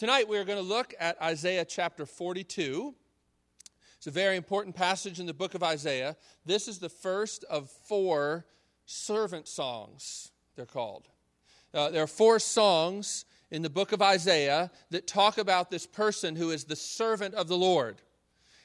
Tonight we are going to look at Isaiah chapter 42. It's a very important passage in the book of Isaiah. This is the first of four servant songs, they're called. Uh, there are four songs in the book of Isaiah that talk about this person who is the servant of the Lord.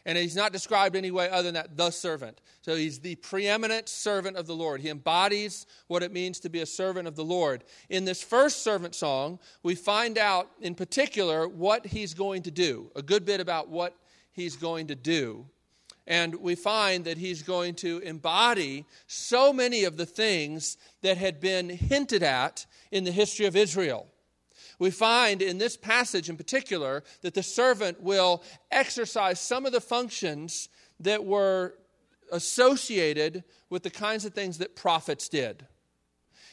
And he's not described any way other than that, the servant. So he's the preeminent servant of the Lord. He embodies what it means to be a servant of the Lord. In this first servant song, we find out in particular what he's going to do, a good bit about what he's going to do. And we find that he's going to embody so many of the things that had been hinted at in the history of Israel we find in this passage in particular that the servant will exercise some of the functions that were associated with the kinds of things that prophets did.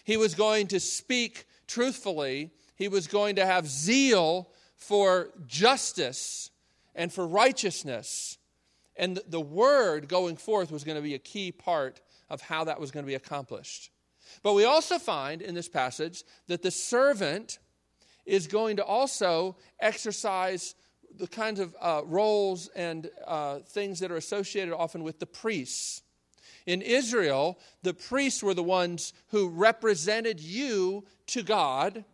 He was going to speak truthfully, he was going to have zeal for justice and for righteousness. And the word going forth was going to be a key part of how that was going to be accomplished. But we also find in this passage that the servant is going to also exercise the kinds of uh, roles and uh, things that are associated often with the priests. In Israel, the priests were the ones who represented you to God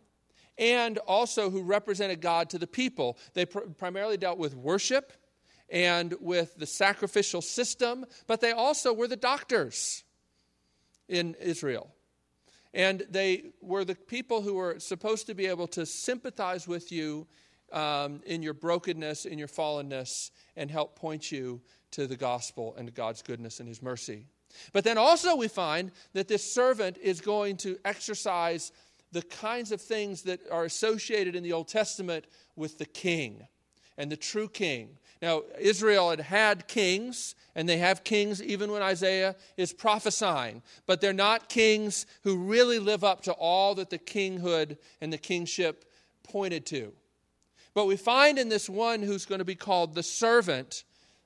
and also who represented God to the people. They pr- primarily dealt with worship and with the sacrificial system, but they also were the doctors in Israel. And they were the people who were supposed to be able to sympathize with you um, in your brokenness, in your fallenness, and help point you to the gospel and to God's goodness and His mercy. But then also, we find that this servant is going to exercise the kinds of things that are associated in the Old Testament with the king and the true king. Now, Israel had had kings, and they have kings even when Isaiah is prophesying, but they're not kings who really live up to all that the kinghood and the kingship pointed to. But we find in this one who's going to be called the servant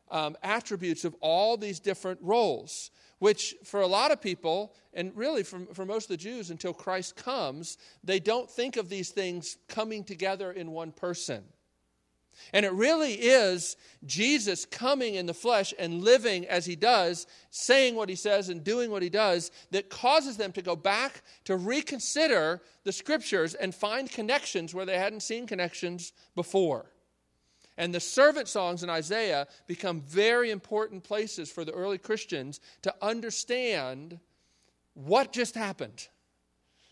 um, attributes of all these different roles, which for a lot of people, and really for, for most of the Jews until Christ comes, they don't think of these things coming together in one person. And it really is Jesus coming in the flesh and living as he does, saying what he says and doing what he does, that causes them to go back to reconsider the scriptures and find connections where they hadn't seen connections before. And the servant songs in Isaiah become very important places for the early Christians to understand what just happened.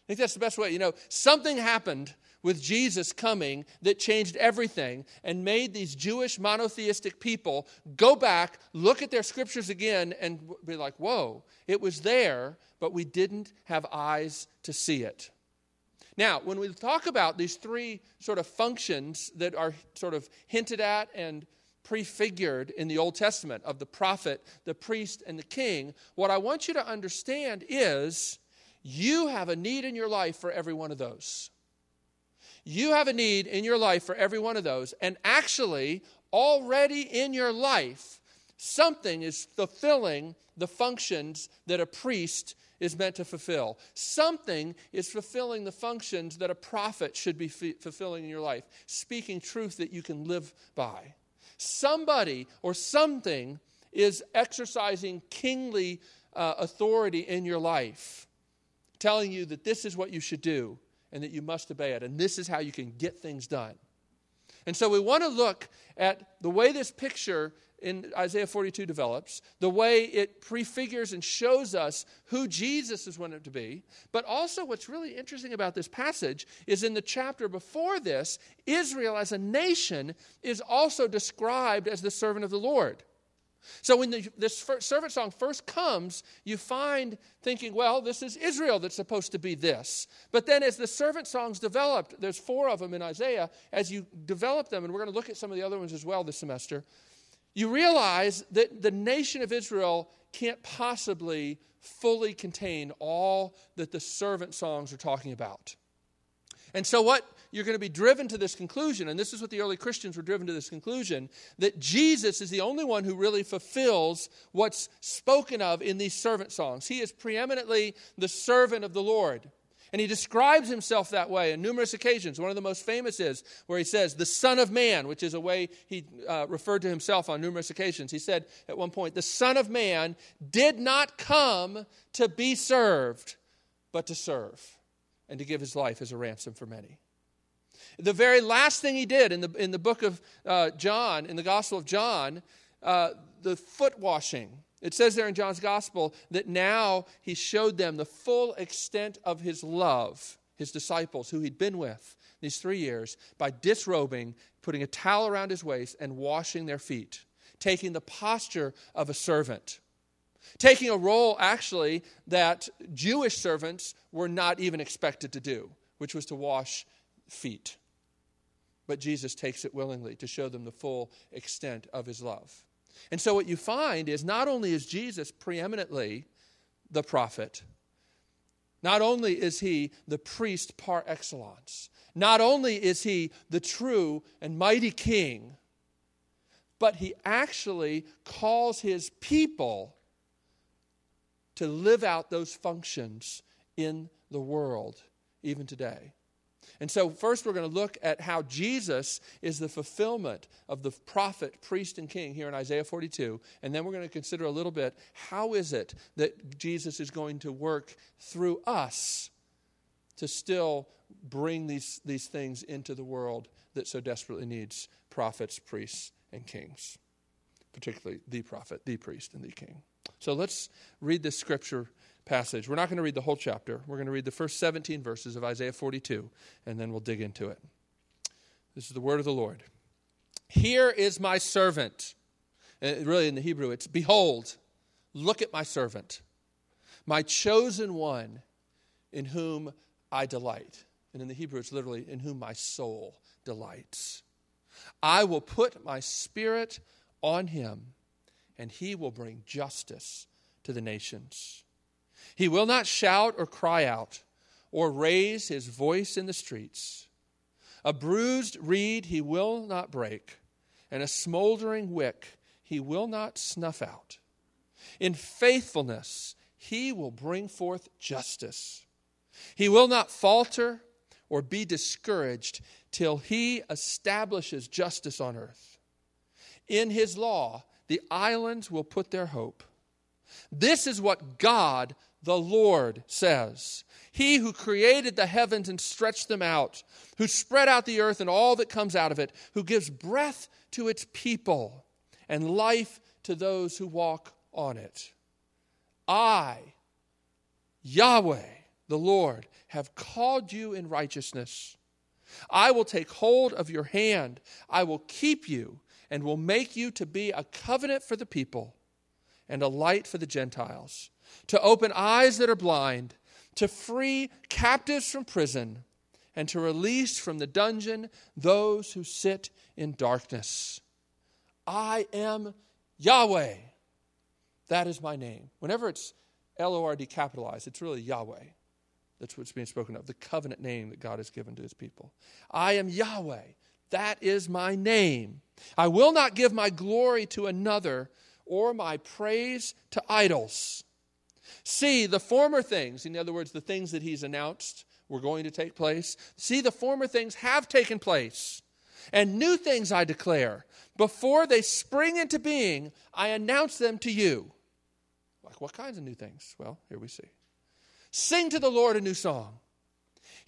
I think that's the best way. You know, something happened with Jesus coming that changed everything and made these Jewish monotheistic people go back, look at their scriptures again, and be like, whoa, it was there, but we didn't have eyes to see it. Now, when we talk about these three sort of functions that are sort of hinted at and prefigured in the Old Testament of the prophet, the priest, and the king, what I want you to understand is you have a need in your life for every one of those. You have a need in your life for every one of those. And actually, already in your life, something is fulfilling the functions that a priest is meant to fulfill. Something is fulfilling the functions that a prophet should be f- fulfilling in your life, speaking truth that you can live by. Somebody or something is exercising kingly uh, authority in your life, telling you that this is what you should do and that you must obey it. And this is how you can get things done. And so we want to look at the way this picture in Isaiah 42 develops, the way it prefigures and shows us who Jesus is wanted to be. But also, what's really interesting about this passage is in the chapter before this, Israel as a nation is also described as the servant of the Lord. So when the, this servant song first comes, you find thinking, well, this is Israel that's supposed to be this. But then as the servant songs developed, there's four of them in Isaiah, as you develop them, and we're going to look at some of the other ones as well this semester, you realize that the nation of Israel can't possibly fully contain all that the servant songs are talking about. And so, what you're going to be driven to this conclusion, and this is what the early Christians were driven to this conclusion, that Jesus is the only one who really fulfills what's spoken of in these servant songs. He is preeminently the servant of the Lord. And he describes himself that way on numerous occasions. One of the most famous is where he says, the Son of Man, which is a way he uh, referred to himself on numerous occasions. He said at one point, The Son of Man did not come to be served, but to serve, and to give his life as a ransom for many. The very last thing he did in the, in the book of uh, John, in the Gospel of John, uh, the foot washing it says there in John's gospel that now he showed them the full extent of his love, his disciples who he'd been with these three years, by disrobing, putting a towel around his waist, and washing their feet, taking the posture of a servant. Taking a role, actually, that Jewish servants were not even expected to do, which was to wash feet. But Jesus takes it willingly to show them the full extent of his love. And so what you find is not only is Jesus preeminently the prophet, not only is he the priest par excellence, not only is he the true and mighty king, but he actually calls his people to live out those functions in the world even today. And so, first, we're going to look at how Jesus is the fulfillment of the prophet, priest, and king here in Isaiah 42. And then we're going to consider a little bit how is it that Jesus is going to work through us to still bring these, these things into the world that so desperately needs prophets, priests, and kings, particularly the prophet, the priest, and the king. So let's read this scripture passage. We're not going to read the whole chapter. We're going to read the first 17 verses of Isaiah 42, and then we'll dig into it. This is the word of the Lord. Here is my servant. And really, in the Hebrew, it's Behold, look at my servant, my chosen one, in whom I delight. And in the Hebrew, it's literally, in whom my soul delights. I will put my spirit on him, and he will bring justice to the nations. He will not shout or cry out or raise his voice in the streets. A bruised reed he will not break, and a smoldering wick he will not snuff out. In faithfulness he will bring forth justice. He will not falter or be discouraged till he establishes justice on earth. In his law, the islands will put their hope. This is what God the Lord says. He who created the heavens and stretched them out, who spread out the earth and all that comes out of it, who gives breath to its people and life to those who walk on it. I, Yahweh, the Lord, have called you in righteousness. I will take hold of your hand. I will keep you and will make you to be a covenant for the people and a light for the Gentiles to open eyes that are blind, to free captives from prison, and to release from the dungeon those who sit in darkness. I am Yahweh. That is my name. Whenever it's L O R D capitalized, it's really Yahweh. That's what's being spoken of, the covenant name that God has given to his people. I am Yahweh. That is my name. I will not give my glory to another or my praise to idols. See the former things, in other words, the things that he's announced were going to take place. See, the former things have taken place. And new things I declare. Before they spring into being, I announce them to you. Like what kinds of new things? Well, here we see. Sing to the Lord a new song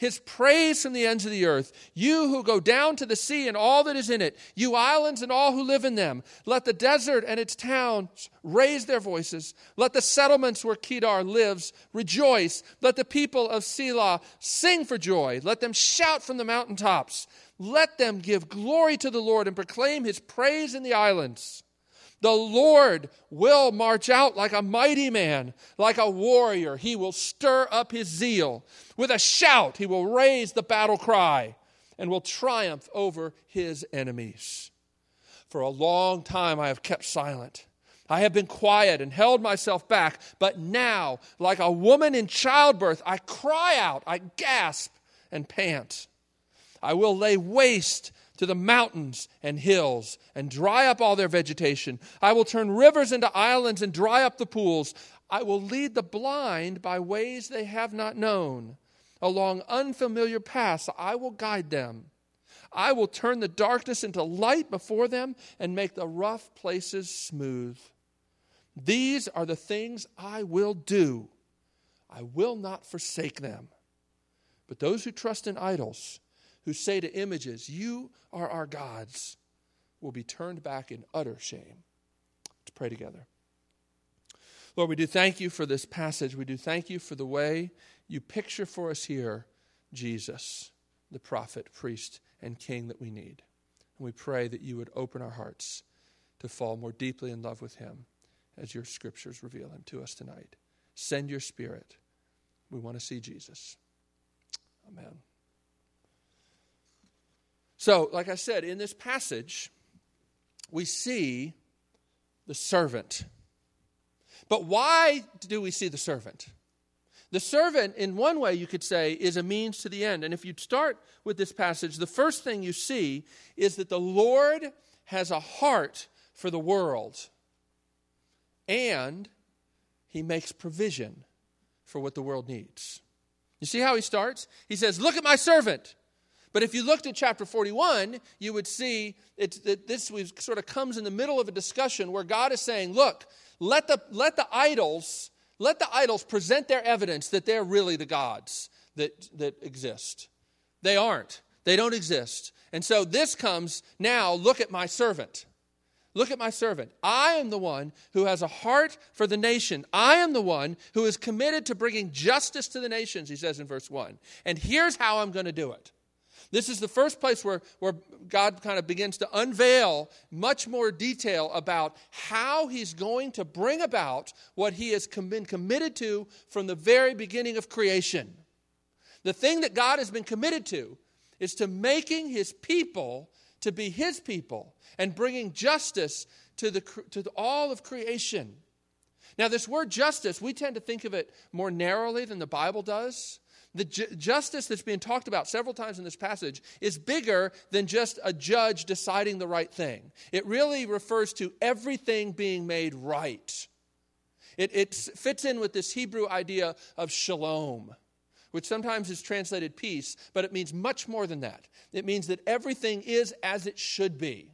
his praise from the ends of the earth. You who go down to the sea and all that is in it, you islands and all who live in them. Let the desert and its towns raise their voices. Let the settlements where Kedar lives rejoice. Let the people of Sela sing for joy. Let them shout from the mountaintops. Let them give glory to the Lord and proclaim his praise in the islands. The Lord will march out like a mighty man, like a warrior. He will stir up his zeal. With a shout, he will raise the battle cry and will triumph over his enemies. For a long time I have kept silent. I have been quiet and held myself back, but now, like a woman in childbirth, I cry out, I gasp and pant. I will lay waste to the mountains and hills and dry up all their vegetation. I will turn rivers into islands and dry up the pools. I will lead the blind by ways they have not known. along unfamiliar paths. I will guide them. I will turn the darkness into light before them and make the rough places smooth. These are the things I will do. I will not forsake them. But those who trust in idols, who say to images, You are our gods, will be turned back in utter shame. Let's pray together. Lord, we do thank you for this passage. We do thank you for the way you picture for us here Jesus, the prophet, priest, and king that we need. And we pray that you would open our hearts to fall more deeply in love with him as your scriptures reveal him to us tonight. Send your spirit. We want to see Jesus. Amen. So, like I said, in this passage, we see the servant. But why do we see the servant? The servant, in one way, you could say, is a means to the end. And if you start with this passage, the first thing you see is that the Lord has a heart for the world and he makes provision for what the world needs. You see how he starts? He says, Look at my servant. But if you looked at chapter 41, you would see that this sort of comes in the middle of a discussion where God is saying, Look, let the, let the idols let the idols present their evidence that they're really the gods that, that exist. They aren't. They don't exist. And so this comes now look at my servant. Look at my servant. I am the one who has a heart for the nation. I am the one who is committed to bringing justice to the nations, he says in verse 1. And here's how I'm going to do it. This is the first place where, where God kind of begins to unveil much more detail about how He's going to bring about what He has been committed to from the very beginning of creation. The thing that God has been committed to is to making His people to be His people and bringing justice to, the, to the, all of creation. Now, this word justice, we tend to think of it more narrowly than the Bible does. The ju- justice that's being talked about several times in this passage is bigger than just a judge deciding the right thing. It really refers to everything being made right. It, it fits in with this Hebrew idea of shalom, which sometimes is translated peace, but it means much more than that. It means that everything is as it should be.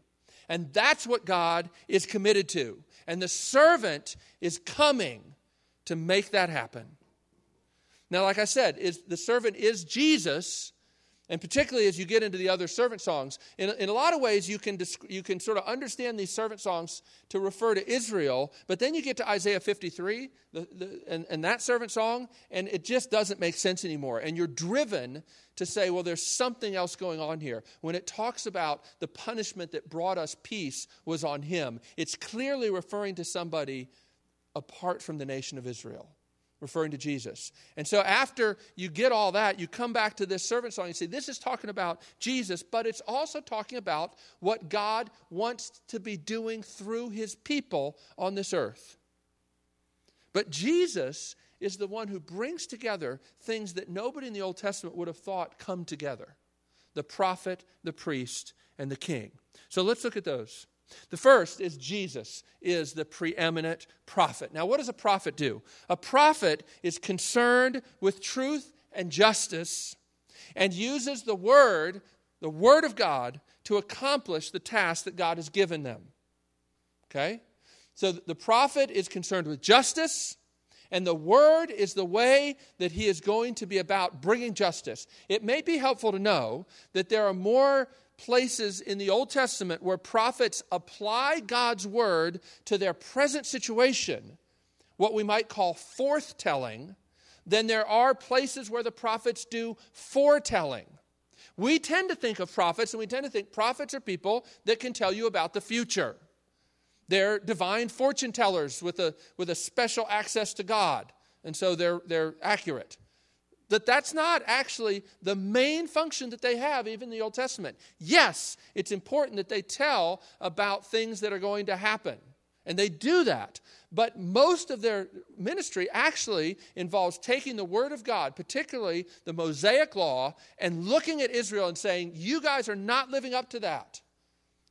And that's what God is committed to. And the servant is coming to make that happen. Now, like I said, is, the servant is Jesus, and particularly as you get into the other servant songs. In, in a lot of ways, you can, you can sort of understand these servant songs to refer to Israel, but then you get to Isaiah 53 the, the, and, and that servant song, and it just doesn't make sense anymore. And you're driven to say, well, there's something else going on here. When it talks about the punishment that brought us peace was on him, it's clearly referring to somebody apart from the nation of Israel referring to Jesus. And so after you get all that, you come back to this servant song and say, This is talking about Jesus, but it's also talking about what God wants to be doing through his people on this earth. But Jesus is the one who brings together things that nobody in the Old Testament would have thought come together the prophet, the priest, and the king. So let's look at those. The first is Jesus is the preeminent prophet. Now, what does a prophet do? A prophet is concerned with truth and justice and uses the word, the word of God, to accomplish the task that God has given them. Okay? So the prophet is concerned with justice, and the word is the way that he is going to be about bringing justice. It may be helpful to know that there are more places in the Old Testament where prophets apply God's word to their present situation, what we might call forthtelling, then there are places where the prophets do foretelling. We tend to think of prophets, and we tend to think prophets are people that can tell you about the future. They're divine fortune tellers with a, with a special access to God, and so they're, they're accurate that that's not actually the main function that they have, even in the Old Testament. Yes, it's important that they tell about things that are going to happen, and they do that. But most of their ministry actually involves taking the Word of God, particularly the Mosaic Law, and looking at Israel and saying, You guys are not living up to that.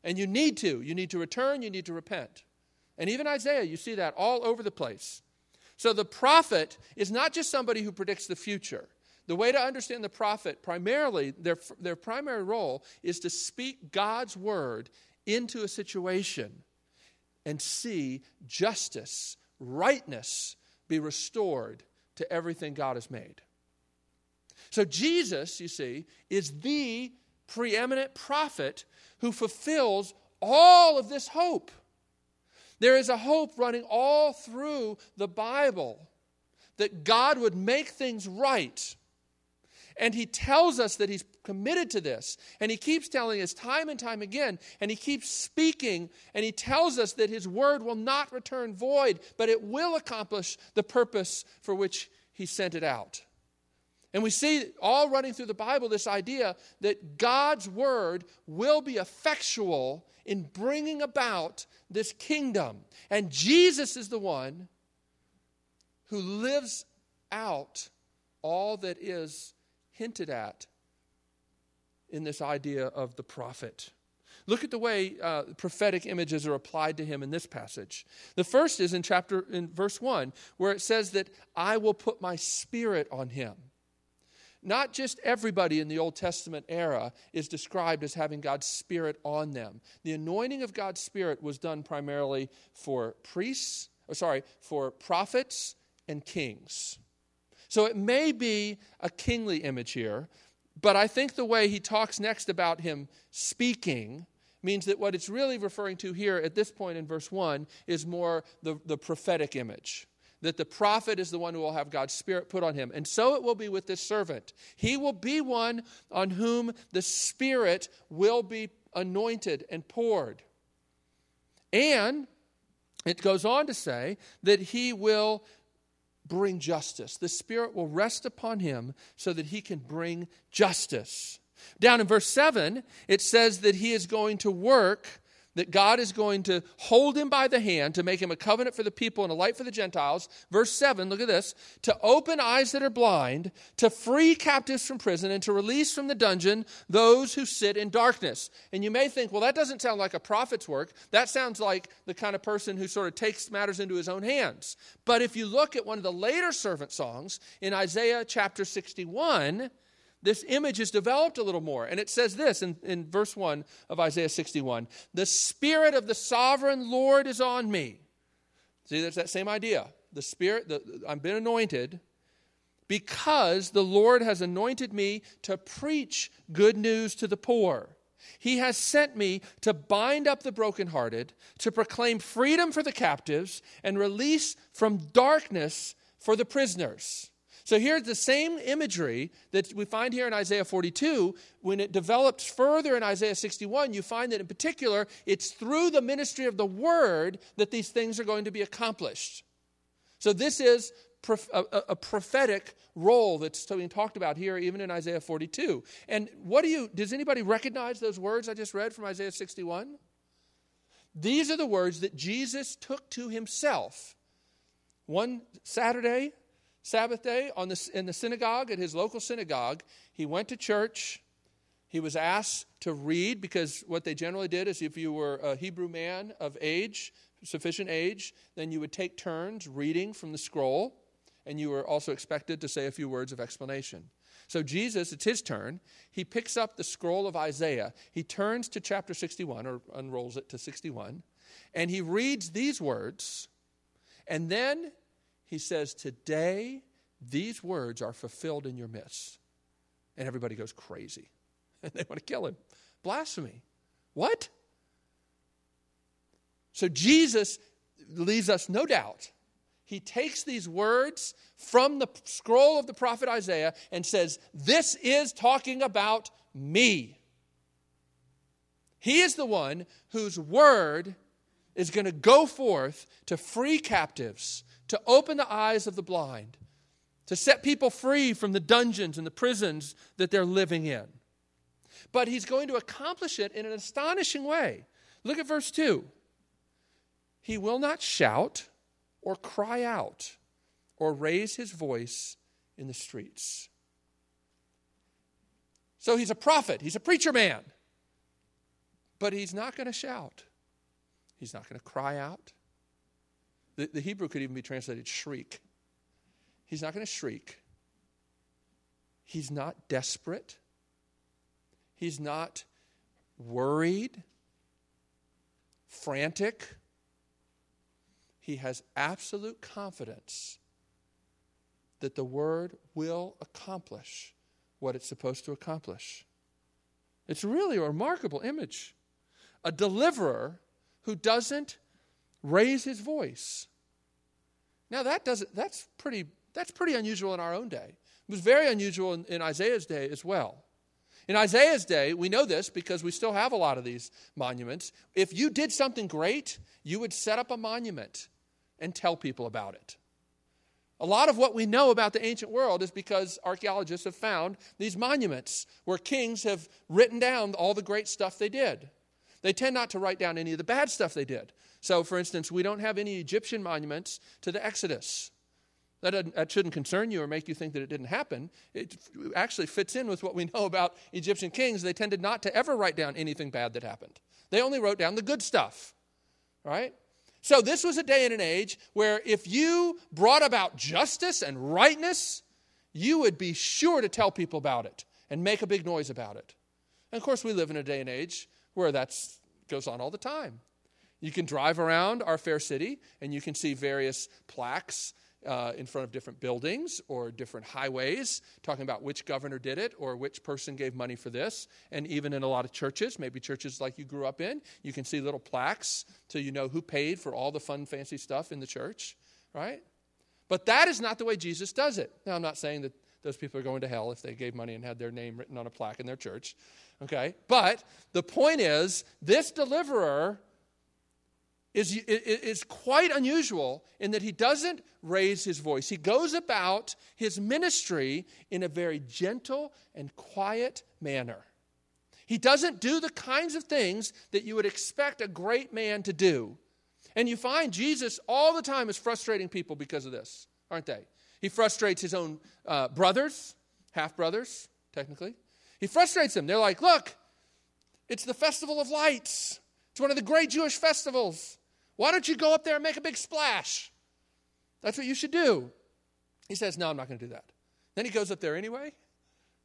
And you need to. You need to return, you need to repent. And even Isaiah, you see that all over the place. So the prophet is not just somebody who predicts the future. The way to understand the prophet, primarily, their, their primary role is to speak God's word into a situation and see justice, rightness be restored to everything God has made. So, Jesus, you see, is the preeminent prophet who fulfills all of this hope. There is a hope running all through the Bible that God would make things right. And he tells us that he's committed to this. And he keeps telling us time and time again. And he keeps speaking. And he tells us that his word will not return void, but it will accomplish the purpose for which he sent it out. And we see all running through the Bible this idea that God's word will be effectual in bringing about this kingdom. And Jesus is the one who lives out all that is hinted at in this idea of the prophet. Look at the way uh, prophetic images are applied to him in this passage. The first is in chapter in verse 1 where it says that I will put my spirit on him. Not just everybody in the Old Testament era is described as having God's Spirit on them. The anointing of God's Spirit was done primarily for priests, or sorry, for prophets and kings. So it may be a kingly image here, but I think the way he talks next about him speaking means that what it's really referring to here at this point in verse 1 is more the, the prophetic image that the prophet is the one who will have God's Spirit put on him. And so it will be with this servant. He will be one on whom the Spirit will be anointed and poured. And it goes on to say that he will bring justice. The Spirit will rest upon him so that he can bring justice. Down in verse 7, it says that he is going to work that God is going to hold him by the hand to make him a covenant for the people and a light for the Gentiles. Verse 7, look at this to open eyes that are blind, to free captives from prison, and to release from the dungeon those who sit in darkness. And you may think, well, that doesn't sound like a prophet's work. That sounds like the kind of person who sort of takes matters into his own hands. But if you look at one of the later servant songs in Isaiah chapter 61, this image is developed a little more. And it says this in, in verse 1 of Isaiah 61 The Spirit of the sovereign Lord is on me. See, there's that same idea. The Spirit, the, I've been anointed because the Lord has anointed me to preach good news to the poor. He has sent me to bind up the brokenhearted, to proclaim freedom for the captives, and release from darkness for the prisoners so here's the same imagery that we find here in Isaiah 42. When it develops further in Isaiah 61, you find that in particular, it's through the ministry of the word that these things are going to be accomplished. So this is a, prophetic role that's being talked about here, even in Isaiah 42. And what do you, does anybody recognize those words I just read from Isaiah 61? These are the words that Jesus took to himself. One Saturday, Sabbath day on the, in the synagogue, at his local synagogue, he went to church. He was asked to read because what they generally did is if you were a Hebrew man of age, sufficient age, then you would take turns reading from the scroll, and you were also expected to say a few words of explanation. So, Jesus, it's his turn. He picks up the scroll of Isaiah. He turns to chapter 61, or unrolls it to 61, and he reads these words. And then he says, Today, these words are fulfilled in your midst. And everybody goes crazy. And they want to kill him. Blasphemy. What? So Jesus leaves us no doubt. He takes these words from the scroll of the prophet Isaiah and says, This is talking about me. He is the one whose word is going to go forth to free captives, to open the eyes of the blind, to set people free from the dungeons and the prisons that they're living in. But he's going to accomplish it in an astonishing way. Look at verse 2. He will not shout or cry out or raise his voice in the streets. So he's a prophet, he's a preacher man. But he's not going to shout, he's not going to cry out, the, the Hebrew could even be translated shriek. He's not going to shriek. He's not desperate. He's not worried, frantic. He has absolute confidence that the word will accomplish what it's supposed to accomplish. It's really a remarkable image. A deliverer who doesn't raise his voice. Now that doesn't that's pretty that's pretty unusual in our own day. It was very unusual in, in Isaiah's day as well. In Isaiah's day, we know this because we still have a lot of these monuments. If you did something great, you would set up a monument and tell people about it. A lot of what we know about the ancient world is because archaeologists have found these monuments where kings have written down all the great stuff they did. They tend not to write down any of the bad stuff they did. So, for instance, we don't have any Egyptian monuments to the Exodus. That, that shouldn't concern you or make you think that it didn't happen. It actually fits in with what we know about Egyptian kings. They tended not to ever write down anything bad that happened, they only wrote down the good stuff, right? So, this was a day and an age where if you brought about justice and rightness, you would be sure to tell people about it and make a big noise about it. And of course, we live in a day and age where that goes on all the time. You can drive around our fair city and you can see various plaques uh, in front of different buildings or different highways, talking about which governor did it or which person gave money for this. And even in a lot of churches, maybe churches like you grew up in, you can see little plaques so you know who paid for all the fun, fancy stuff in the church, right? But that is not the way Jesus does it. Now, I'm not saying that those people are going to hell if they gave money and had their name written on a plaque in their church, okay? But the point is, this deliverer is, is quite unusual in that he doesn't raise his voice. He goes about his ministry in a very gentle and quiet manner. He doesn't do the kinds of things that you would expect a great man to do. And you find Jesus all the time is frustrating people because of this, aren't they? He frustrates his own uh, brothers, half brothers, technically. He frustrates them. They're like, look, it's the Festival of Lights. It's one of the great Jewish festivals. Why don't you go up there and make a big splash? That's what you should do. He says, No, I'm not going to do that. Then he goes up there anyway,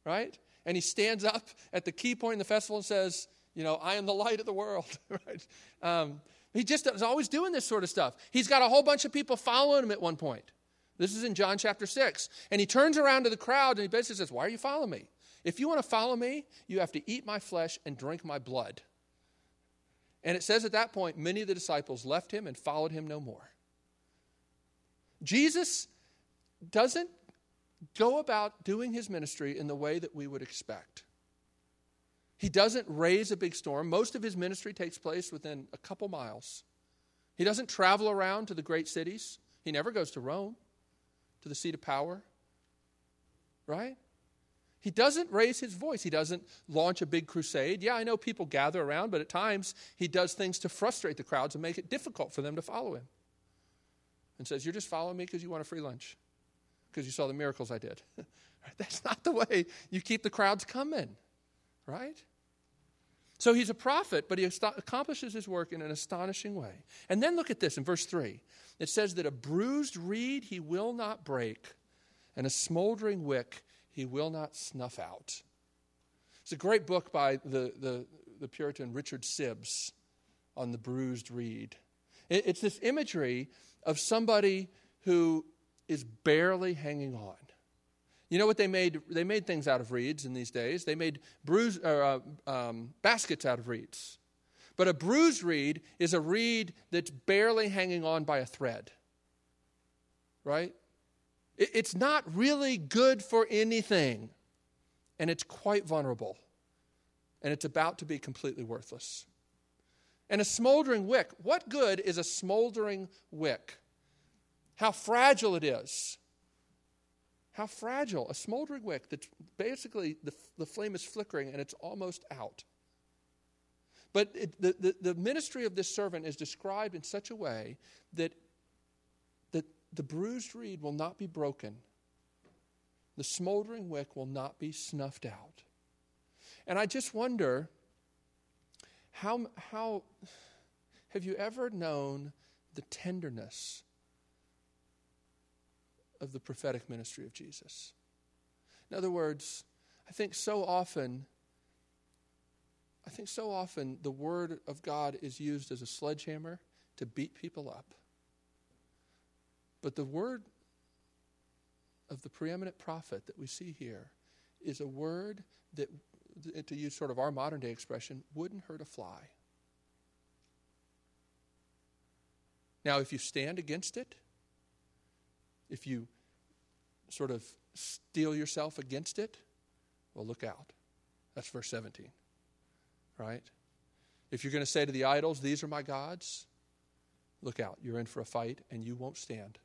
right? And he stands up at the key point in the festival and says, You know, I am the light of the world, right? Um, he just is always doing this sort of stuff. He's got a whole bunch of people following him at one point. This is in John chapter 6. And he turns around to the crowd and he basically says, Why are you following me? If you want to follow me, you have to eat my flesh and drink my blood. And it says at that point, many of the disciples left him and followed him no more. Jesus doesn't go about doing his ministry in the way that we would expect. He doesn't raise a big storm. Most of his ministry takes place within a couple miles. He doesn't travel around to the great cities. He never goes to Rome, to the seat of power. Right? He doesn't raise his voice. He doesn't launch a big crusade. Yeah, I know people gather around, but at times he does things to frustrate the crowds and make it difficult for them to follow him. And says, You're just following me because you want a free lunch, because you saw the miracles I did. That's not the way you keep the crowds coming, right? So he's a prophet, but he accomplishes his work in an astonishing way. And then look at this in verse 3. It says that a bruised reed he will not break, and a smoldering wick he will not snuff out. It's a great book by the, the, the Puritan Richard Sibbes on the bruised reed. It, it's this imagery of somebody who is barely hanging on. You know what they made? They made things out of reeds in these days. They made bruise, uh, um, baskets out of reeds. But a bruised reed is a reed that's barely hanging on by a thread. Right? It's not really good for anything, and it's quite vulnerable, and it's about to be completely worthless. And a smoldering wick, what good is a smoldering wick? How fragile it is. How fragile. A smoldering wick that basically the, the flame is flickering and it's almost out. But it, the, the, the ministry of this servant is described in such a way that the bruised reed will not be broken, the smoldering wick will not be snuffed out. And I just wonder how, how have you ever known the tenderness of the prophetic ministry of Jesus? In other words, I think so often, I think so often the Word of God is used as a sledgehammer to beat people up. But the Word of the preeminent prophet that we see here is a word that, to use sort of our modern day expression, wouldn't hurt a fly. Now, if you stand against it, if you sort of steel yourself against it, well, look out. That's verse 17, right? If you're going to say to the idols, These are my gods, look out. You're in for a fight and you won't stand.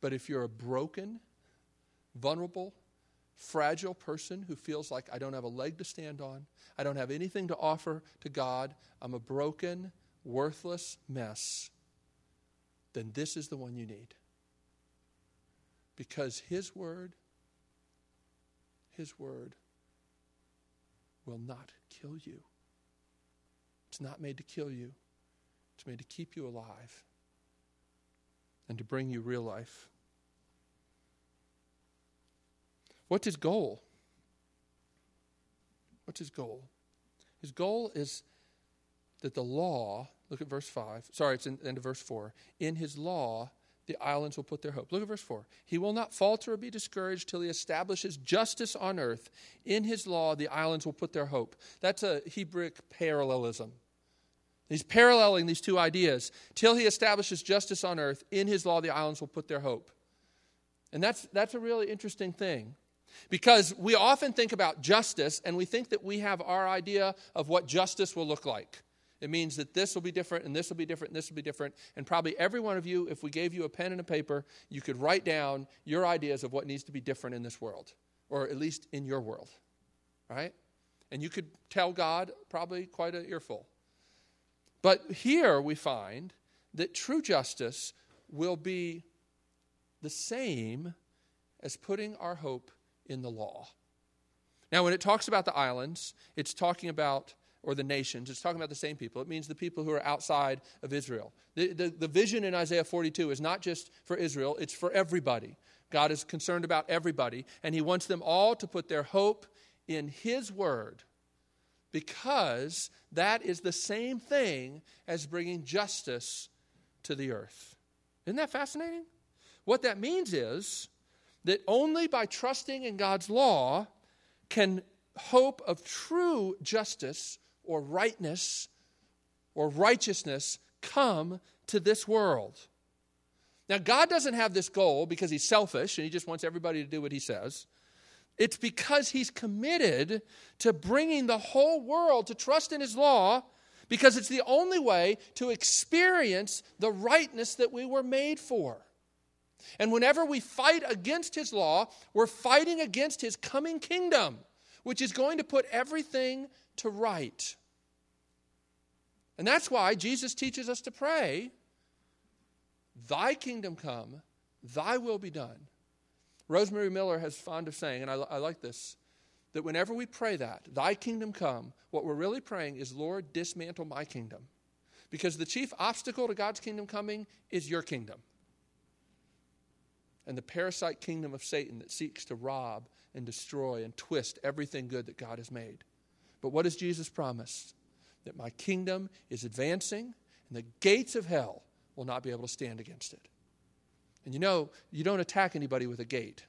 But if you're a broken, vulnerable, fragile person who feels like I don't have a leg to stand on, I don't have anything to offer to God, I'm a broken, worthless mess, then this is the one you need. Because His Word, His Word will not kill you. It's not made to kill you, it's made to keep you alive and to bring you real life. What's his goal? What's his goal? His goal is that the law, look at verse 5. Sorry, it's in the end of verse 4. In his law, the islands will put their hope. Look at verse 4. He will not falter or be discouraged till he establishes justice on earth. In his law, the islands will put their hope. That's a Hebrew parallelism. He's paralleling these two ideas. Till he establishes justice on earth, in his law, the islands will put their hope. And that's, that's a really interesting thing. Because we often think about justice and we think that we have our idea of what justice will look like. It means that this will be different and this will be different and this will be different. And probably every one of you, if we gave you a pen and a paper, you could write down your ideas of what needs to be different in this world, or at least in your world, right? And you could tell God probably quite an earful. But here we find that true justice will be the same as putting our hope in the law. Now, when it talks about the islands, it's talking about, or the nations, it's talking about the same people. It means the people who are outside of Israel. The, the, the vision in Isaiah 42 is not just for Israel, it's for everybody. God is concerned about everybody, and He wants them all to put their hope in His word because that is the same thing as bringing justice to the earth. Isn't that fascinating? What that means is that only by trusting in God's law can hope of true justice or rightness or righteousness come to this world. Now, God doesn't have this goal because he's selfish and he just wants everybody to do what he says. It's because he's committed to bringing the whole world to trust in his law because it's the only way to experience the rightness that we were made for. And whenever we fight against his law, we're fighting against his coming kingdom, which is going to put everything to right. And that's why Jesus teaches us to pray, Thy kingdom come, Thy will be done. Rose Marie Miller has fond of saying, and I, I like this, that whenever we pray that, Thy kingdom come, what we're really praying is, Lord, dismantle my kingdom. Because the chief obstacle to God's kingdom coming is your kingdom and the parasite kingdom of Satan that seeks to rob and destroy and twist everything good that God has made. But what does Jesus promise? That my kingdom is advancing and the gates of hell will not be able to stand against it. And you know, you don't attack anybody with a gate.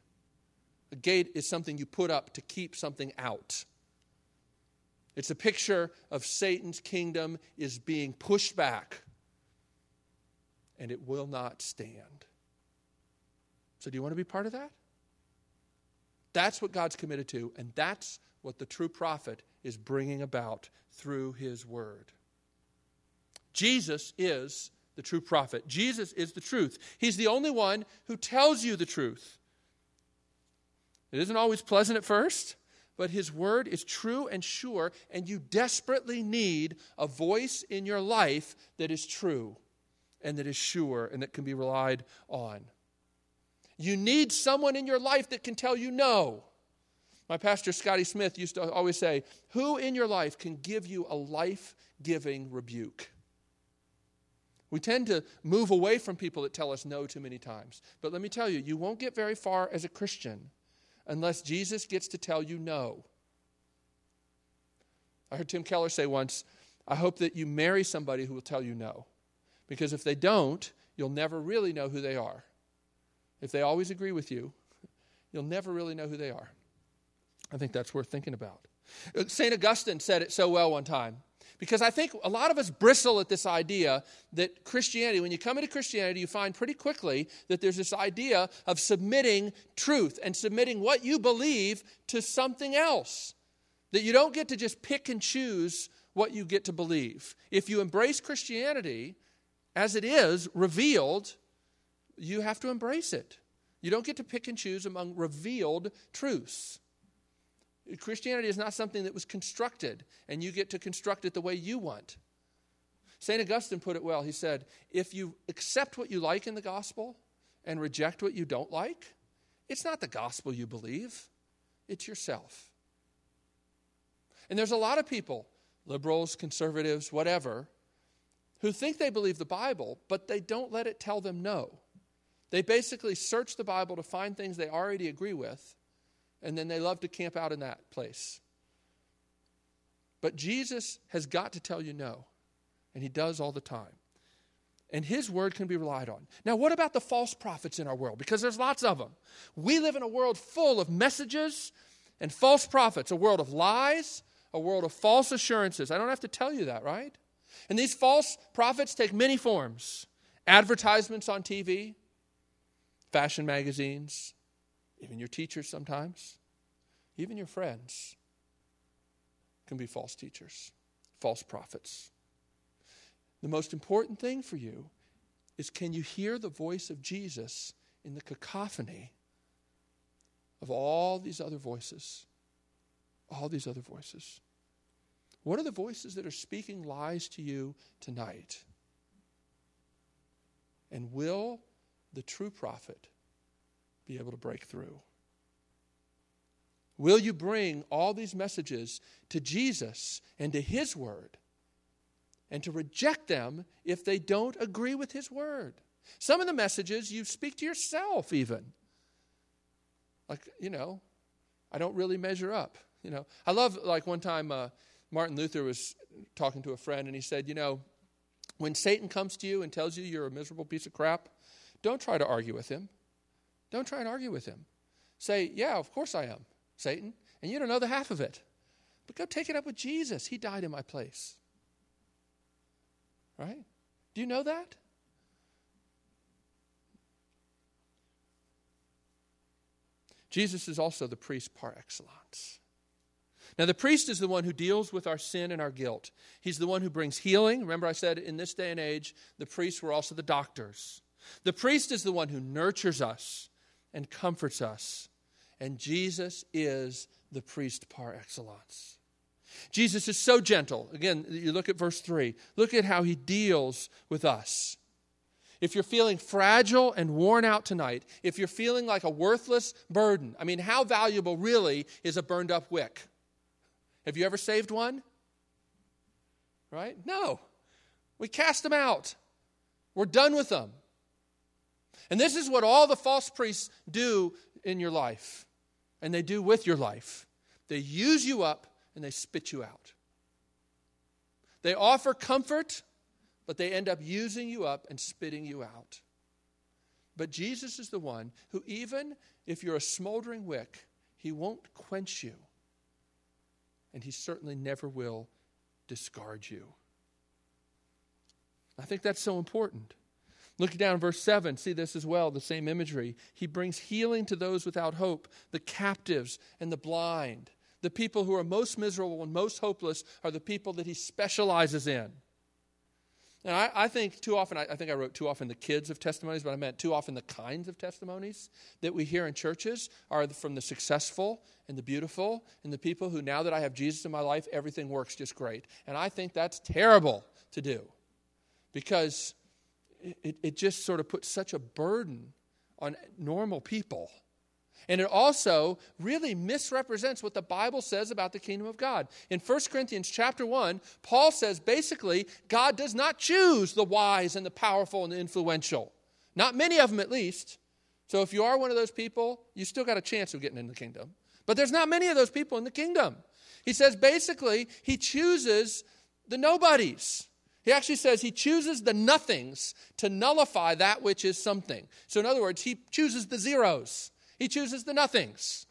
A gate is something you put up to keep something out. It's a picture of Satan's kingdom is being pushed back, and it will not stand. So, do you want to be part of that? That's what God's committed to, and that's what the true prophet is bringing about through his word. Jesus is the true prophet. Jesus is the truth. He's the only one who tells you the truth. It isn't always pleasant at first, but his word is true and sure, and you desperately need a voice in your life that is true and that is sure and that can be relied on. You need someone in your life that can tell you no. My pastor, Scotty Smith, used to always say, Who in your life can give you a life giving rebuke? We tend to move away from people that tell us no too many times. But let me tell you, you won't get very far as a Christian unless Jesus gets to tell you no. I heard Tim Keller say once, I hope that you marry somebody who will tell you no. Because if they don't, you'll never really know who they are. If they always agree with you, you'll never really know who they are. I think that's worth thinking about. Uh, St. Augustine said it so well one time. Because I think a lot of us bristle at this idea that Christianity, when you come into Christianity, you find pretty quickly that there's this idea of submitting truth and submitting what you believe to something else. That you don't get to just pick and choose what you get to believe. If you embrace Christianity as it is revealed, you have to embrace it. You don't get to pick and choose among revealed truths. Christianity is not something that was constructed, and you get to construct it the way you want. St. Augustine put it well. He said, If you accept what you like in the gospel and reject what you don't like, it's not the gospel you believe, it's yourself. And there's a lot of people, liberals, conservatives, whatever, who think they believe the Bible, but they don't let it tell them no. They basically search the Bible to find things they already agree with and then they love to camp out in that place. But Jesus has got to tell you no, and he does all the time. And his word can be relied on. Now, what about the false prophets in our world? Because there's lots of them. We live in a world full of messages and false prophets, a world of lies, a world of false assurances. I don't have to tell you that, right? And these false prophets take many forms advertisements on TV, fashion magazines, even your teachers sometimes, even your friends can be false teachers, false prophets. The most important thing for you is can you hear the voice of Jesus in the cacophony of all these other voices? All these other voices. What are the voices that are speaking lies to you tonight? And will the true prophet be able to break through? Will you bring all these messages to Jesus and to His Word and to reject them if they don't agree with His Word? Some of the messages you speak to yourself, even. Like, you know, I don't really measure up. You know, I love, like, one time uh, Martin Luther was talking to a friend and he said, You know, when Satan comes to you and tells you you're a miserable piece of crap, don't try to argue with him. Don't try and argue with him. Say, Yeah, of course I am, Satan, and you don't know the half of it. But go take it up with Jesus. He died in my place. Right? Do you know that? Jesus is also the priest par excellence. Now, the priest is the one who deals with our sin and our guilt. He's the one who brings healing. Remember, I said in this day and age, the priests were also the doctors. The priest is the one who nurtures us and comforts us. And Jesus is the priest par excellence. Jesus is so gentle. Again, you look at verse 3. Look at how he deals with us. If you're feeling fragile and worn out tonight, if you're feeling like a worthless burden, I mean, how valuable really is a burned up wick? Have you ever saved one? Right? No. We cast them out. We're done with them. And this is what all the false priests do in your life, and they do with your life. They use you up and they spit you out. They offer comfort, but they end up using you up and spitting you out. But Jesus is the one who, even if you're a smoldering wick, he won't quench you and He certainly never will discard you. I think that's so important. Look down verse 7, see this as well, the same imagery. He brings healing to those without hope, the captives and the blind. The people who are most miserable and most hopeless are the people that he specializes in. And I, I, think too often, I, I, think I wrote too often the kids of testimonies, but I meant too often the kinds of testimonies that we hear in churches are from the successful and the beautiful and the people who, now that I have Jesus in my life, everything works just great. And I think that's terrible to do because it, it just sort of puts such a burden on normal people. And it also really misrepresents what the Bible says about the kingdom of God. In 1 Corinthians chapter 1, Paul says basically, God does not choose the wise and the powerful and the influential. Not many of them, at least. So if you are one of those people, you still got a chance of getting in the kingdom. But there's not many of those people in the kingdom. He says basically, he chooses the nobodies. He actually says he chooses the nothings to nullify that which is something. So, in other words, he chooses the zeros, he chooses the nothings.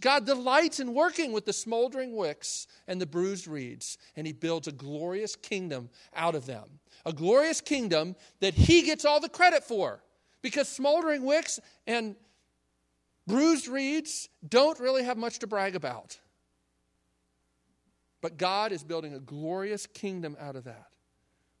God delights in working with the smoldering wicks and the bruised reeds, and he builds a glorious kingdom out of them. A glorious kingdom that he gets all the credit for. Because smoldering wicks and bruised reeds don't really have much to brag about. But God is building a glorious kingdom out of that.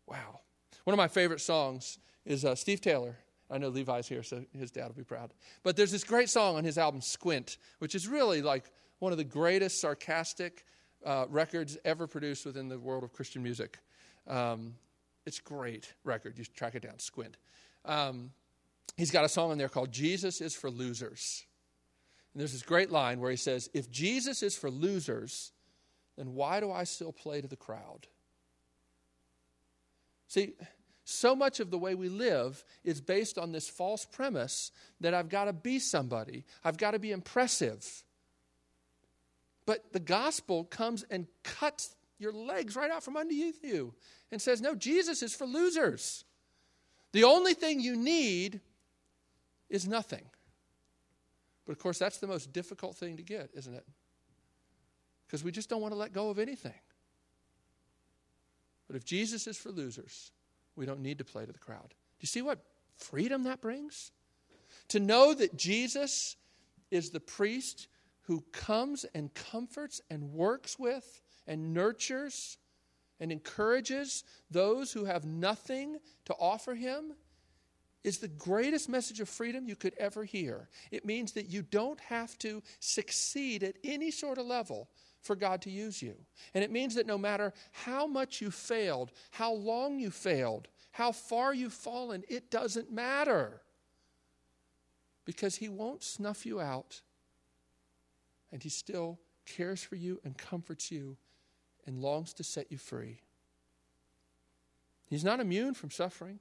Wow. One of my favorite songs is uh, Steve Taylor. I know Levi's here, so his dad will be proud. But there's this great song on his album, Squint, which is really like one of the greatest sarcastic uh, records ever produced within the world of Christian music. Um, it's great record. You track it down, Squint. Um, he's got a song in there called Jesus is for Losers. And there's this great line where he says, If Jesus is for losers, then why do I still play to the crowd? See, so much of the way we live is based on this false premise that I've got to be somebody, I've got to be impressive. But the gospel comes and cuts your legs right out from underneath you and says, No, Jesus is for losers. The only thing you need is nothing. But of course, that's the most difficult thing to get, isn't it? Because we just don't want to let go of anything. But if Jesus is for losers, we don't need to play to the crowd. Do you see what freedom that brings? To know that Jesus is the priest who comes and comforts and works with and nurtures and encourages those who have nothing to offer him is the greatest message of freedom you could ever hear. It means that you don't have to succeed at any sort of level for God to use you. And it means that no matter how much you failed, how long you failed, how far you've fallen, it doesn't matter. Because He won't snuff you out. And He still cares for you and comforts you and longs to set you free. He's not immune from suffering.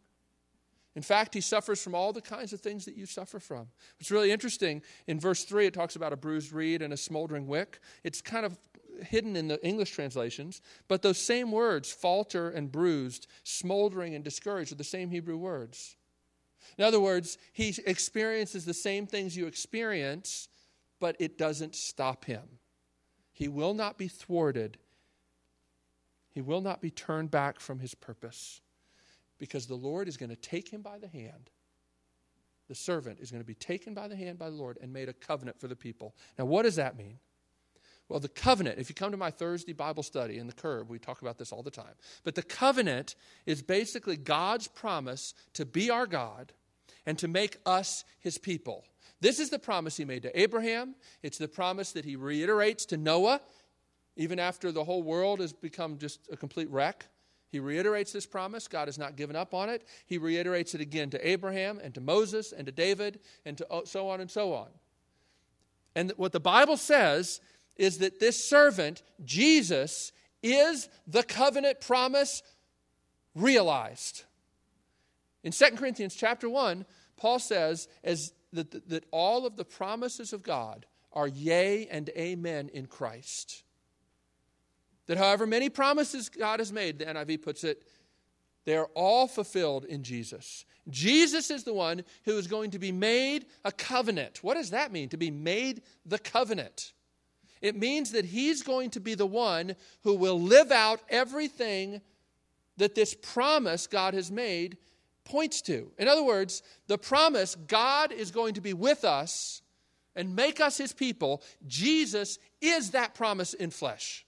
In fact, he suffers from all the kinds of things that you suffer from. It's really interesting. In verse 3, it talks about a bruised reed and a smoldering wick. It's kind of hidden in the English translations, but those same words, falter and bruised, smoldering and discouraged, are the same Hebrew words. In other words, he experiences the same things you experience, but it doesn't stop him. He will not be thwarted, he will not be turned back from his purpose because the Lord is going to take him by the hand. The servant is going to be taken by the hand by the Lord and made a covenant for the people. Now, what does that mean? Well, the covenant, if you come to my Thursday Bible study in the Curb, we talk about this all the time. But the covenant is basically God's promise to be our God and to make us his people. This is the promise he made to Abraham. It's the promise that he reiterates to Noah, even after the whole world has become just a complete wreck. He reiterates this promise. God has not given up on it. He reiterates it again to Abraham and to Moses and to David and to so on and so on. And what the Bible says is that this servant, Jesus, is the covenant promise realized. In 2 Corinthians chapter 1, Paul says as that, that all of the promises of God are yea and amen in Christ. That however many promises God has made, the NIV puts it, they are all fulfilled in Jesus. Jesus is the one who is going to be made a covenant. What does that mean, to be made the covenant? It means that he's going to be the one who will live out everything that this promise God has made points to. In other words, the promise God is going to be with us and make us his people, Jesus is that promise in flesh.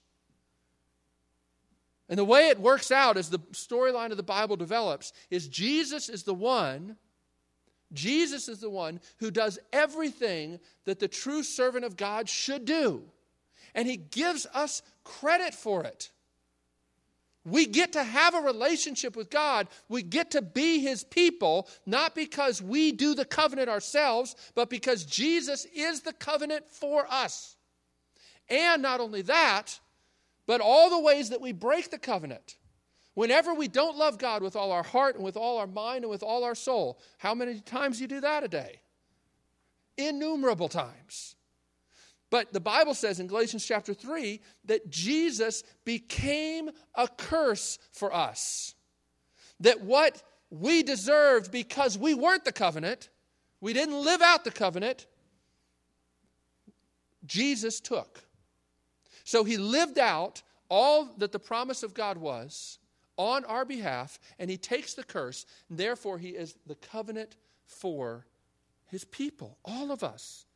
And the way it works out as the storyline of the Bible develops is Jesus is the one Jesus is the one who does everything that the true servant of God should do and He gives us credit for it. We get to have a relationship with God. We get to be His people, not because we do the covenant ourselves, but because Jesus is the covenant for us. And not only that, but all the ways that we break the covenant. Whenever we don't love God with all our heart and with all our mind and with all our soul, how many times do you do that a day? innumerable times. But the Bible says in Galatians chapter 3 that Jesus became a curse for us. That what we deserved because we weren't the covenant, we didn't live out the covenant, Jesus took. So he lived out all that the promise of God was on our behalf, and he takes the curse, and therefore he is the covenant for his people, all of us.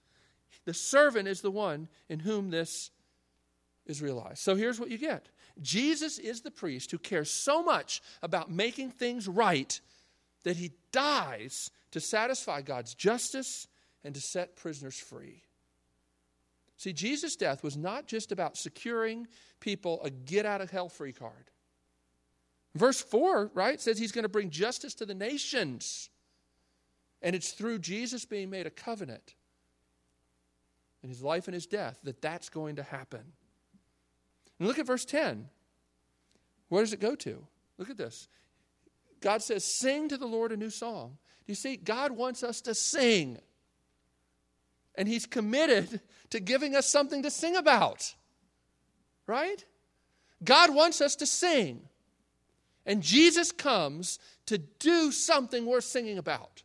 The servant is the one in whom this is realized. So here's what you get Jesus is the priest who cares so much about making things right that he dies to satisfy God's justice and to set prisoners free. See, Jesus' death was not just about securing people a get out of hell free card. Verse 4, right, says he's going to bring justice to the nations. And it's through Jesus being made a covenant in his life and his death that that's going to happen. And look at verse 10. Where does it go to? Look at this. God says, Sing to the Lord a new song. Do you see? God wants us to sing. And he's committed to giving us something to sing about. Right? God wants us to sing. And Jesus comes to do something worth singing about.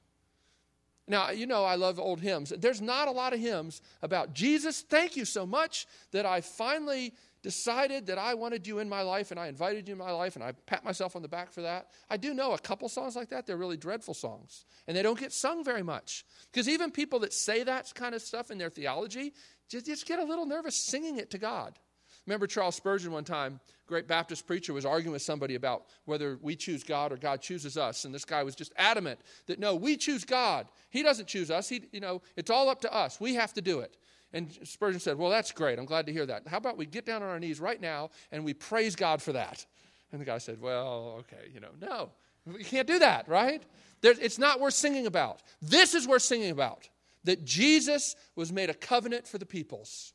Now, you know, I love old hymns. There's not a lot of hymns about Jesus. Thank you so much that I finally decided that I wanted you in my life and I invited you in my life and I pat myself on the back for that. I do know a couple songs like that. They're really dreadful songs and they don't get sung very much. Because even people that say that kind of stuff in their theology just, just get a little nervous singing it to God. Remember Charles Spurgeon one time, great Baptist preacher, was arguing with somebody about whether we choose God or God chooses us. And this guy was just adamant that no, we choose God. He doesn't choose us. He, you know, it's all up to us. We have to do it. And Spurgeon said, Well, that's great. I'm glad to hear that. How about we get down on our knees right now and we praise God for that? And the guy said, Well, okay, you know, no, we can't do that, right? It's not worth singing about. This is worth singing about that Jesus was made a covenant for the peoples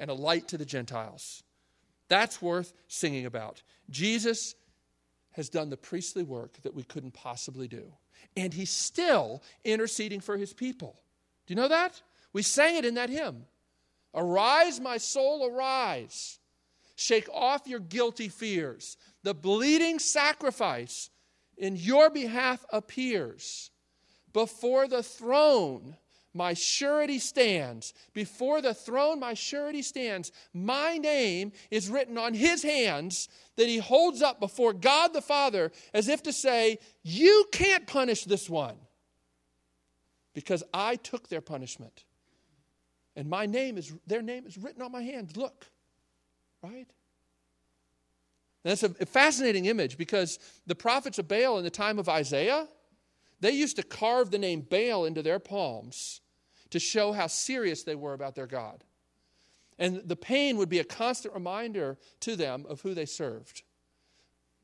and a light to the Gentiles. That's worth singing about. Jesus has done the priestly work that we couldn't possibly do. And he's still interceding for his people. Do you know that? We sang it in that hymn. Arise, my soul, arise. Shake off your guilty fears. The bleeding sacrifice in your behalf appears. Before the throne, my surety stands. Before the throne, my surety stands. My name is written on his hands that he holds up before God the Father as if to say, You can't punish this one because I took their punishment. And my name is, their name is written on my hands. Look, right? That's a fascinating image because the prophets of Baal in the time of Isaiah, they used to carve the name Baal into their palms to show how serious they were about their God. And the pain would be a constant reminder to them of who they served.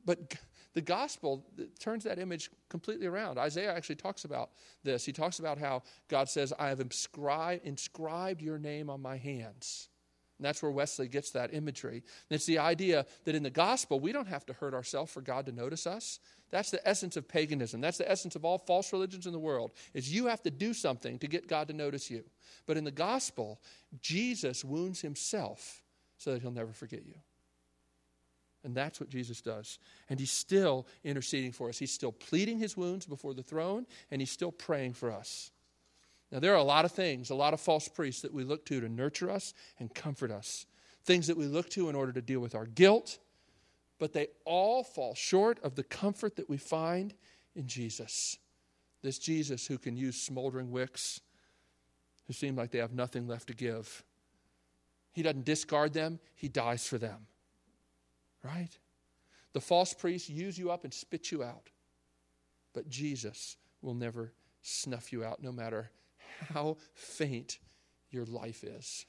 But the gospel turns that image completely around. Isaiah actually talks about this. He talks about how God says, I have inscribed, inscribed your name on my hands. And that's where Wesley gets that imagery. And it's the idea that in the gospel, we don't have to hurt ourselves for God to notice us. That's the essence of paganism. That's the essence of all false religions in the world. Is you have to do something to get God to notice you. But in the gospel, Jesus wounds himself so that he'll never forget you. And that's what Jesus does. And he's still interceding for us. He's still pleading his wounds before the throne, and he's still praying for us. Now, there are a lot of things, a lot of false priests that we look to to nurture us and comfort us, things that we look to in order to deal with our guilt, but they all fall short of the comfort that we find in Jesus. This Jesus who can use smoldering wicks, who seem like they have nothing left to give. He doesn't discard them, He dies for them. Right? The false priests use you up and spit you out. But Jesus will never snuff you out, no matter how faint your life is.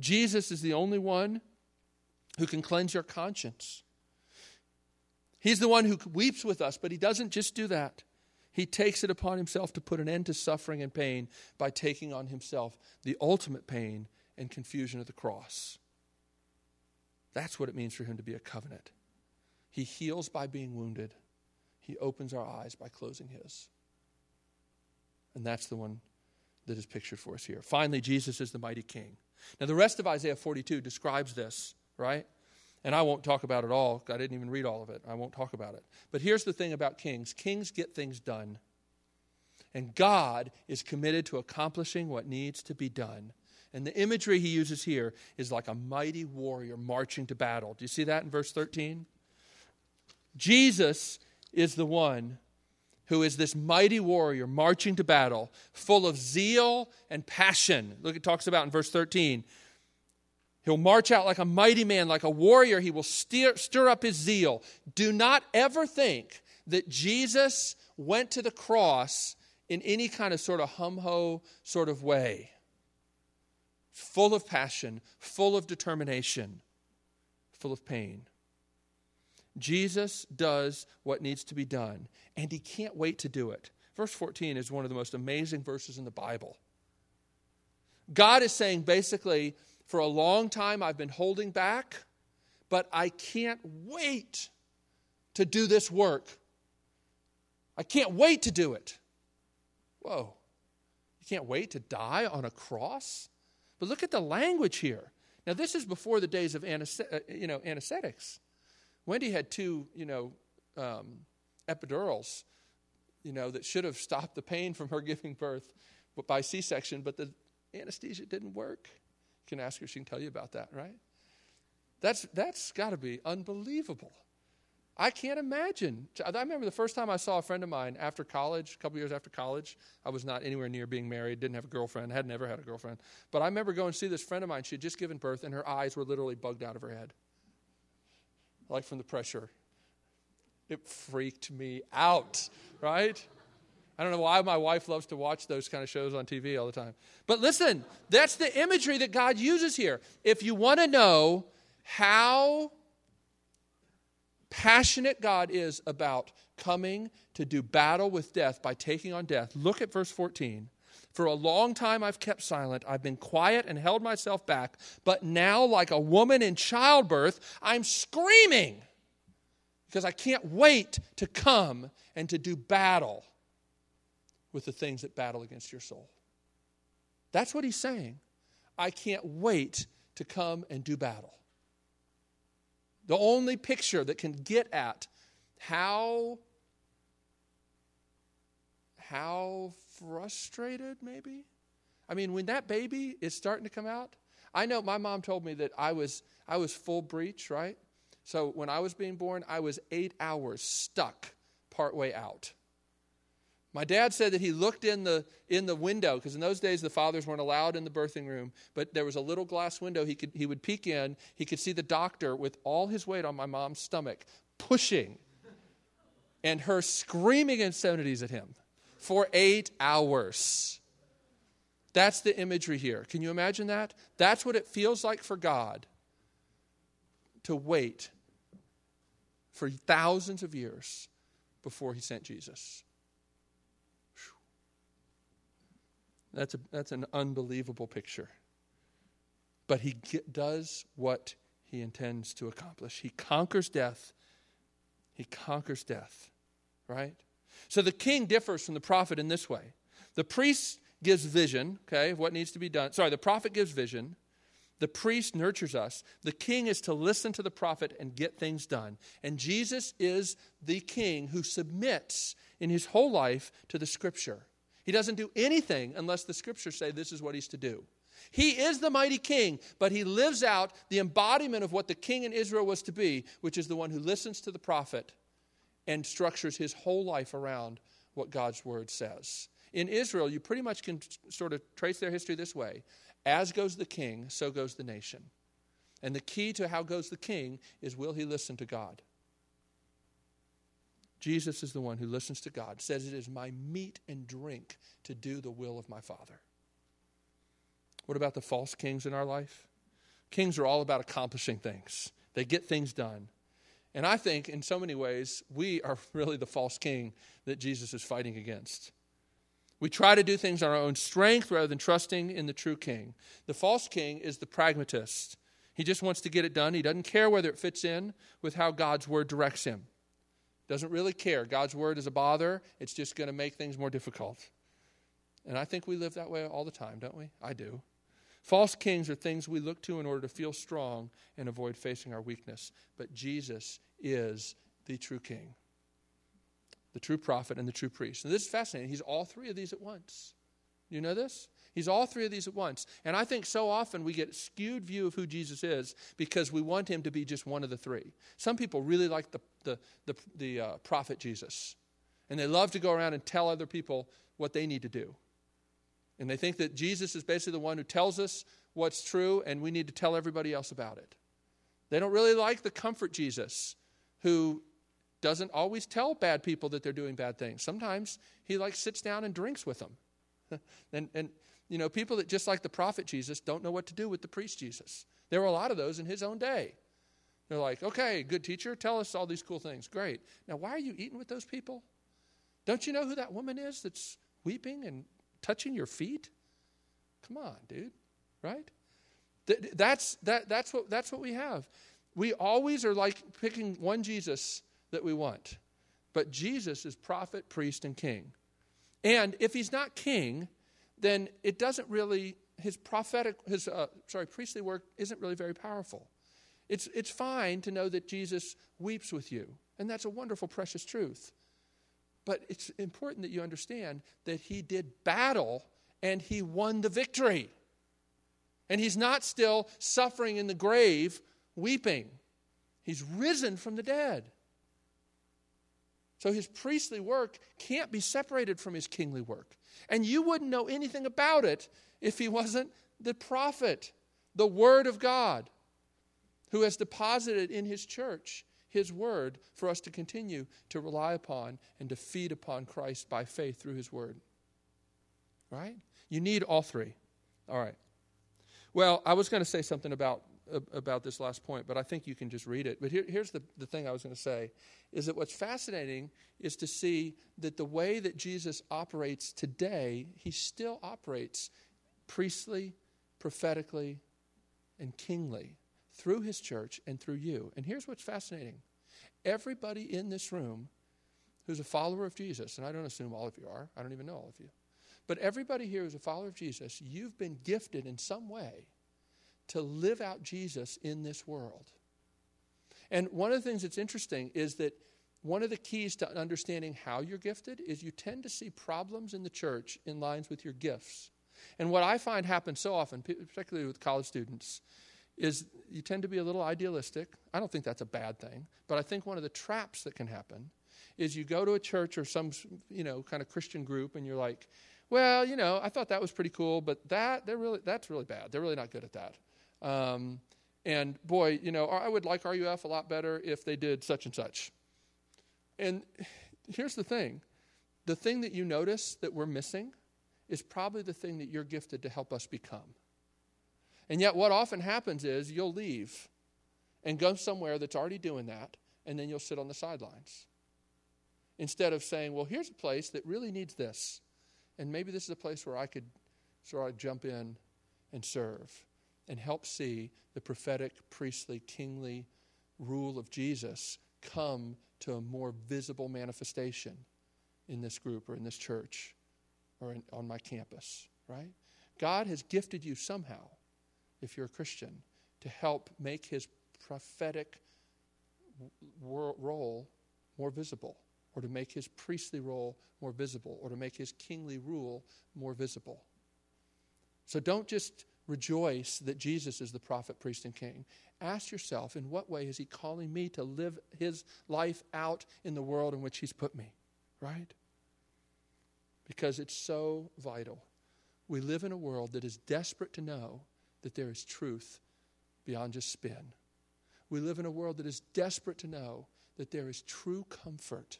Jesus is the only one who can cleanse your conscience. He's the one who weeps with us, but he doesn't just do that. He takes it upon himself to put an end to suffering and pain by taking on himself the ultimate pain and confusion of the cross. That's what it means for him to be a covenant. He heals by being wounded, he opens our eyes by closing his. And that's the one that is pictured for us here. Finally, Jesus is the mighty king. Now, the rest of Isaiah 42 describes this, right? And I won't talk about it all. I didn't even read all of it. I won't talk about it. But here's the thing about kings kings get things done. And God is committed to accomplishing what needs to be done. And the imagery he uses here is like a mighty warrior marching to battle. Do you see that in verse 13? Jesus is the one who is this mighty warrior marching to battle, full of zeal and passion. Look, it talks about in verse 13. He'll march out like a mighty man, like a warrior. He will stir up his zeal. Do not ever think that Jesus went to the cross in any kind of sort of hum ho sort of way. Full of passion, full of determination, full of pain. Jesus does what needs to be done, and he can't wait to do it. Verse 14 is one of the most amazing verses in the Bible. God is saying basically, for a long time I've been holding back, but I can't wait to do this work. I can't wait to do it. Whoa. You can't wait to die on a cross? But look at the language here. Now, this is before the days of uh, you know, anesthetics. Wendy had two, you know, um, epidurals, you know, that should have stopped the pain from her giving birth by C-section, but the anesthesia didn't work. You can ask her; she can tell you about that, right? That's that's got to be unbelievable. I can't imagine. I remember the first time I saw a friend of mine after college, a couple years after college. I was not anywhere near being married, didn't have a girlfriend, had never had a girlfriend. But I remember going to see this friend of mine. She had just given birth, and her eyes were literally bugged out of her head, like from the pressure. It freaked me out, right? I don't know why my wife loves to watch those kind of shows on TV all the time. But listen, that's the imagery that God uses here. If you want to know how passionate God is about coming to do battle with death by taking on death. Look at verse 14. For a long time I've kept silent. I've been quiet and held myself back. But now, like a woman in childbirth, I'm screaming because I can't wait to come and to do battle with the things that battle against your soul. That's what he's saying. I can't wait to come and do battle. The only picture that can get at how how frustrated maybe? I mean when that baby is starting to come out i know my mom told me that i was i was full breech right? So when i was being born i was eight hours stuck partway out. My dad said that he looked in the, in the window, because in those days the fathers weren't allowed in the birthing room, but there was a little glass window he, could, he would peek in. He could see the doctor with all his weight on my mom's stomach, pushing, and her screaming insanities at him for eight hours. That's the imagery here. Can you imagine that? That's what it feels like for God to wait for thousands of years before he sent Jesus. That's, a, that's an unbelievable picture. But he get, does what he intends to accomplish. He conquers death. He conquers death, right? So the king differs from the prophet in this way. The priest gives vision, okay, of what needs to be done. Sorry, the prophet gives vision. The priest nurtures us. The king is to listen to the prophet and get things done. And Jesus is the king who submits in his whole life to the scripture. He doesn't do anything unless the scriptures say this is what he's to do. He is the mighty king, but he lives out the embodiment of what the king in Israel was to be, which is the one who listens to the prophet and structures his whole life around what God's word says. In Israel, you pretty much can sort of trace their history this way as goes the king, so goes the nation. And the key to how goes the king is will he listen to God? Jesus is the one who listens to God, says, It is my meat and drink to do the will of my Father. What about the false kings in our life? Kings are all about accomplishing things, they get things done. And I think in so many ways, we are really the false king that Jesus is fighting against. We try to do things on our own strength rather than trusting in the true king. The false king is the pragmatist. He just wants to get it done. He doesn't care whether it fits in with how God's word directs him. Doesn't really care. God's word is a bother, it's just going to make things more difficult. And I think we live that way all the time, don't we? I do. False kings are things we look to in order to feel strong and avoid facing our weakness. But Jesus is the true king, the true prophet, and the true priest. And this is fascinating. He's all three of these at once. You know this? He's all three of these at once. And I think so often we get a skewed view of who Jesus is because we want him to be just one of the three. Some people really like the, the, the, the uh, prophet Jesus, and they love to go around and tell other people what they need to do. And they think that Jesus is basically the one who tells us what's true, and we need to tell everybody else about it. They don't really like the comfort Jesus, who doesn't always tell bad people that they're doing bad things. Sometimes he like sits down and drinks with them. and, and, you know, people that just like the prophet Jesus don't know what to do with the priest Jesus. There were a lot of those in his own day. They're like, okay, good teacher, tell us all these cool things. Great. Now, why are you eating with those people? Don't you know who that woman is that's weeping and touching your feet? Come on, dude, right? That's, that, that's, what, that's what we have. We always are like picking one Jesus that we want. But Jesus is prophet, priest, and king. And if he's not king, then it doesn't really, his prophetic, his, uh, sorry, priestly work isn't really very powerful. It's, it's fine to know that Jesus weeps with you, and that's a wonderful, precious truth. But it's important that you understand that he did battle and he won the victory. And he's not still suffering in the grave, weeping. He's risen from the dead. So his priestly work can't be separated from his kingly work. And you wouldn't know anything about it if he wasn't the prophet, the Word of God, who has deposited in his church his word for us to continue to rely upon and to feed upon Christ by faith through his word. Right? You need all three. All right. Well, I was going to say something about about this last point, but I think you can just read it. But here, here's the, the thing I was going to say is that what's fascinating is to see that the way that Jesus operates today, he still operates priestly, prophetically, and kingly through his church and through you. And here's what's fascinating everybody in this room who's a follower of Jesus, and I don't assume all of you are, I don't even know all of you, but everybody here who's a follower of Jesus, you've been gifted in some way to live out Jesus in this world. And one of the things that's interesting is that one of the keys to understanding how you're gifted is you tend to see problems in the church in lines with your gifts. And what I find happens so often, particularly with college students, is you tend to be a little idealistic. I don't think that's a bad thing, but I think one of the traps that can happen is you go to a church or some, you know, kind of Christian group and you're like, well, you know, I thought that was pretty cool, but that they're really that's really bad. They're really not good at that. Um, and boy, you know, I would like RUF a lot better if they did such and such. And here's the thing the thing that you notice that we're missing is probably the thing that you're gifted to help us become. And yet, what often happens is you'll leave and go somewhere that's already doing that, and then you'll sit on the sidelines. Instead of saying, well, here's a place that really needs this, and maybe this is a place where I could sort of jump in and serve and help see the prophetic, priestly, kingly rule of Jesus come to a more visible manifestation in this group or in this church or in, on my campus, right? God has gifted you somehow if you're a Christian, to help make his prophetic role more visible, or to make his priestly role more visible, or to make his kingly rule more visible. So don't just rejoice that Jesus is the prophet, priest, and king. Ask yourself, in what way is he calling me to live his life out in the world in which he's put me? Right? Because it's so vital. We live in a world that is desperate to know that there is truth beyond just spin. We live in a world that is desperate to know that there is true comfort,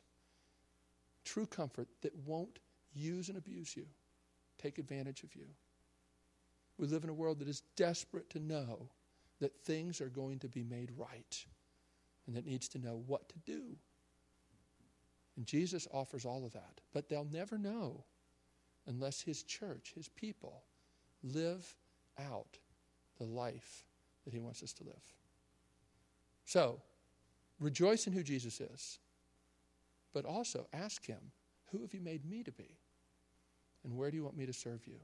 true comfort that won't use and abuse you, take advantage of you. We live in a world that is desperate to know that things are going to be made right and that needs to know what to do. And Jesus offers all of that, but they'll never know unless his church, his people, live out the life that he wants us to live. So, rejoice in who Jesus is, but also ask him, Who have you made me to be? And where do you want me to serve you?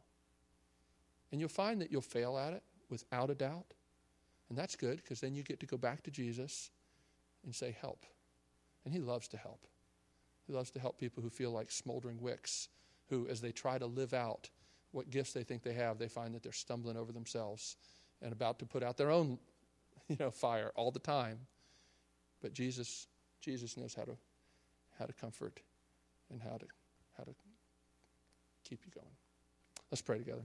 And you'll find that you'll fail at it without a doubt. And that's good because then you get to go back to Jesus and say, Help. And He loves to help. He loves to help people who feel like smoldering wicks, who, as they try to live out what gifts they think they have, they find that they're stumbling over themselves and about to put out their own you know, fire all the time. But Jesus, Jesus knows how to, how to comfort and how to, how to keep you going. Let's pray together.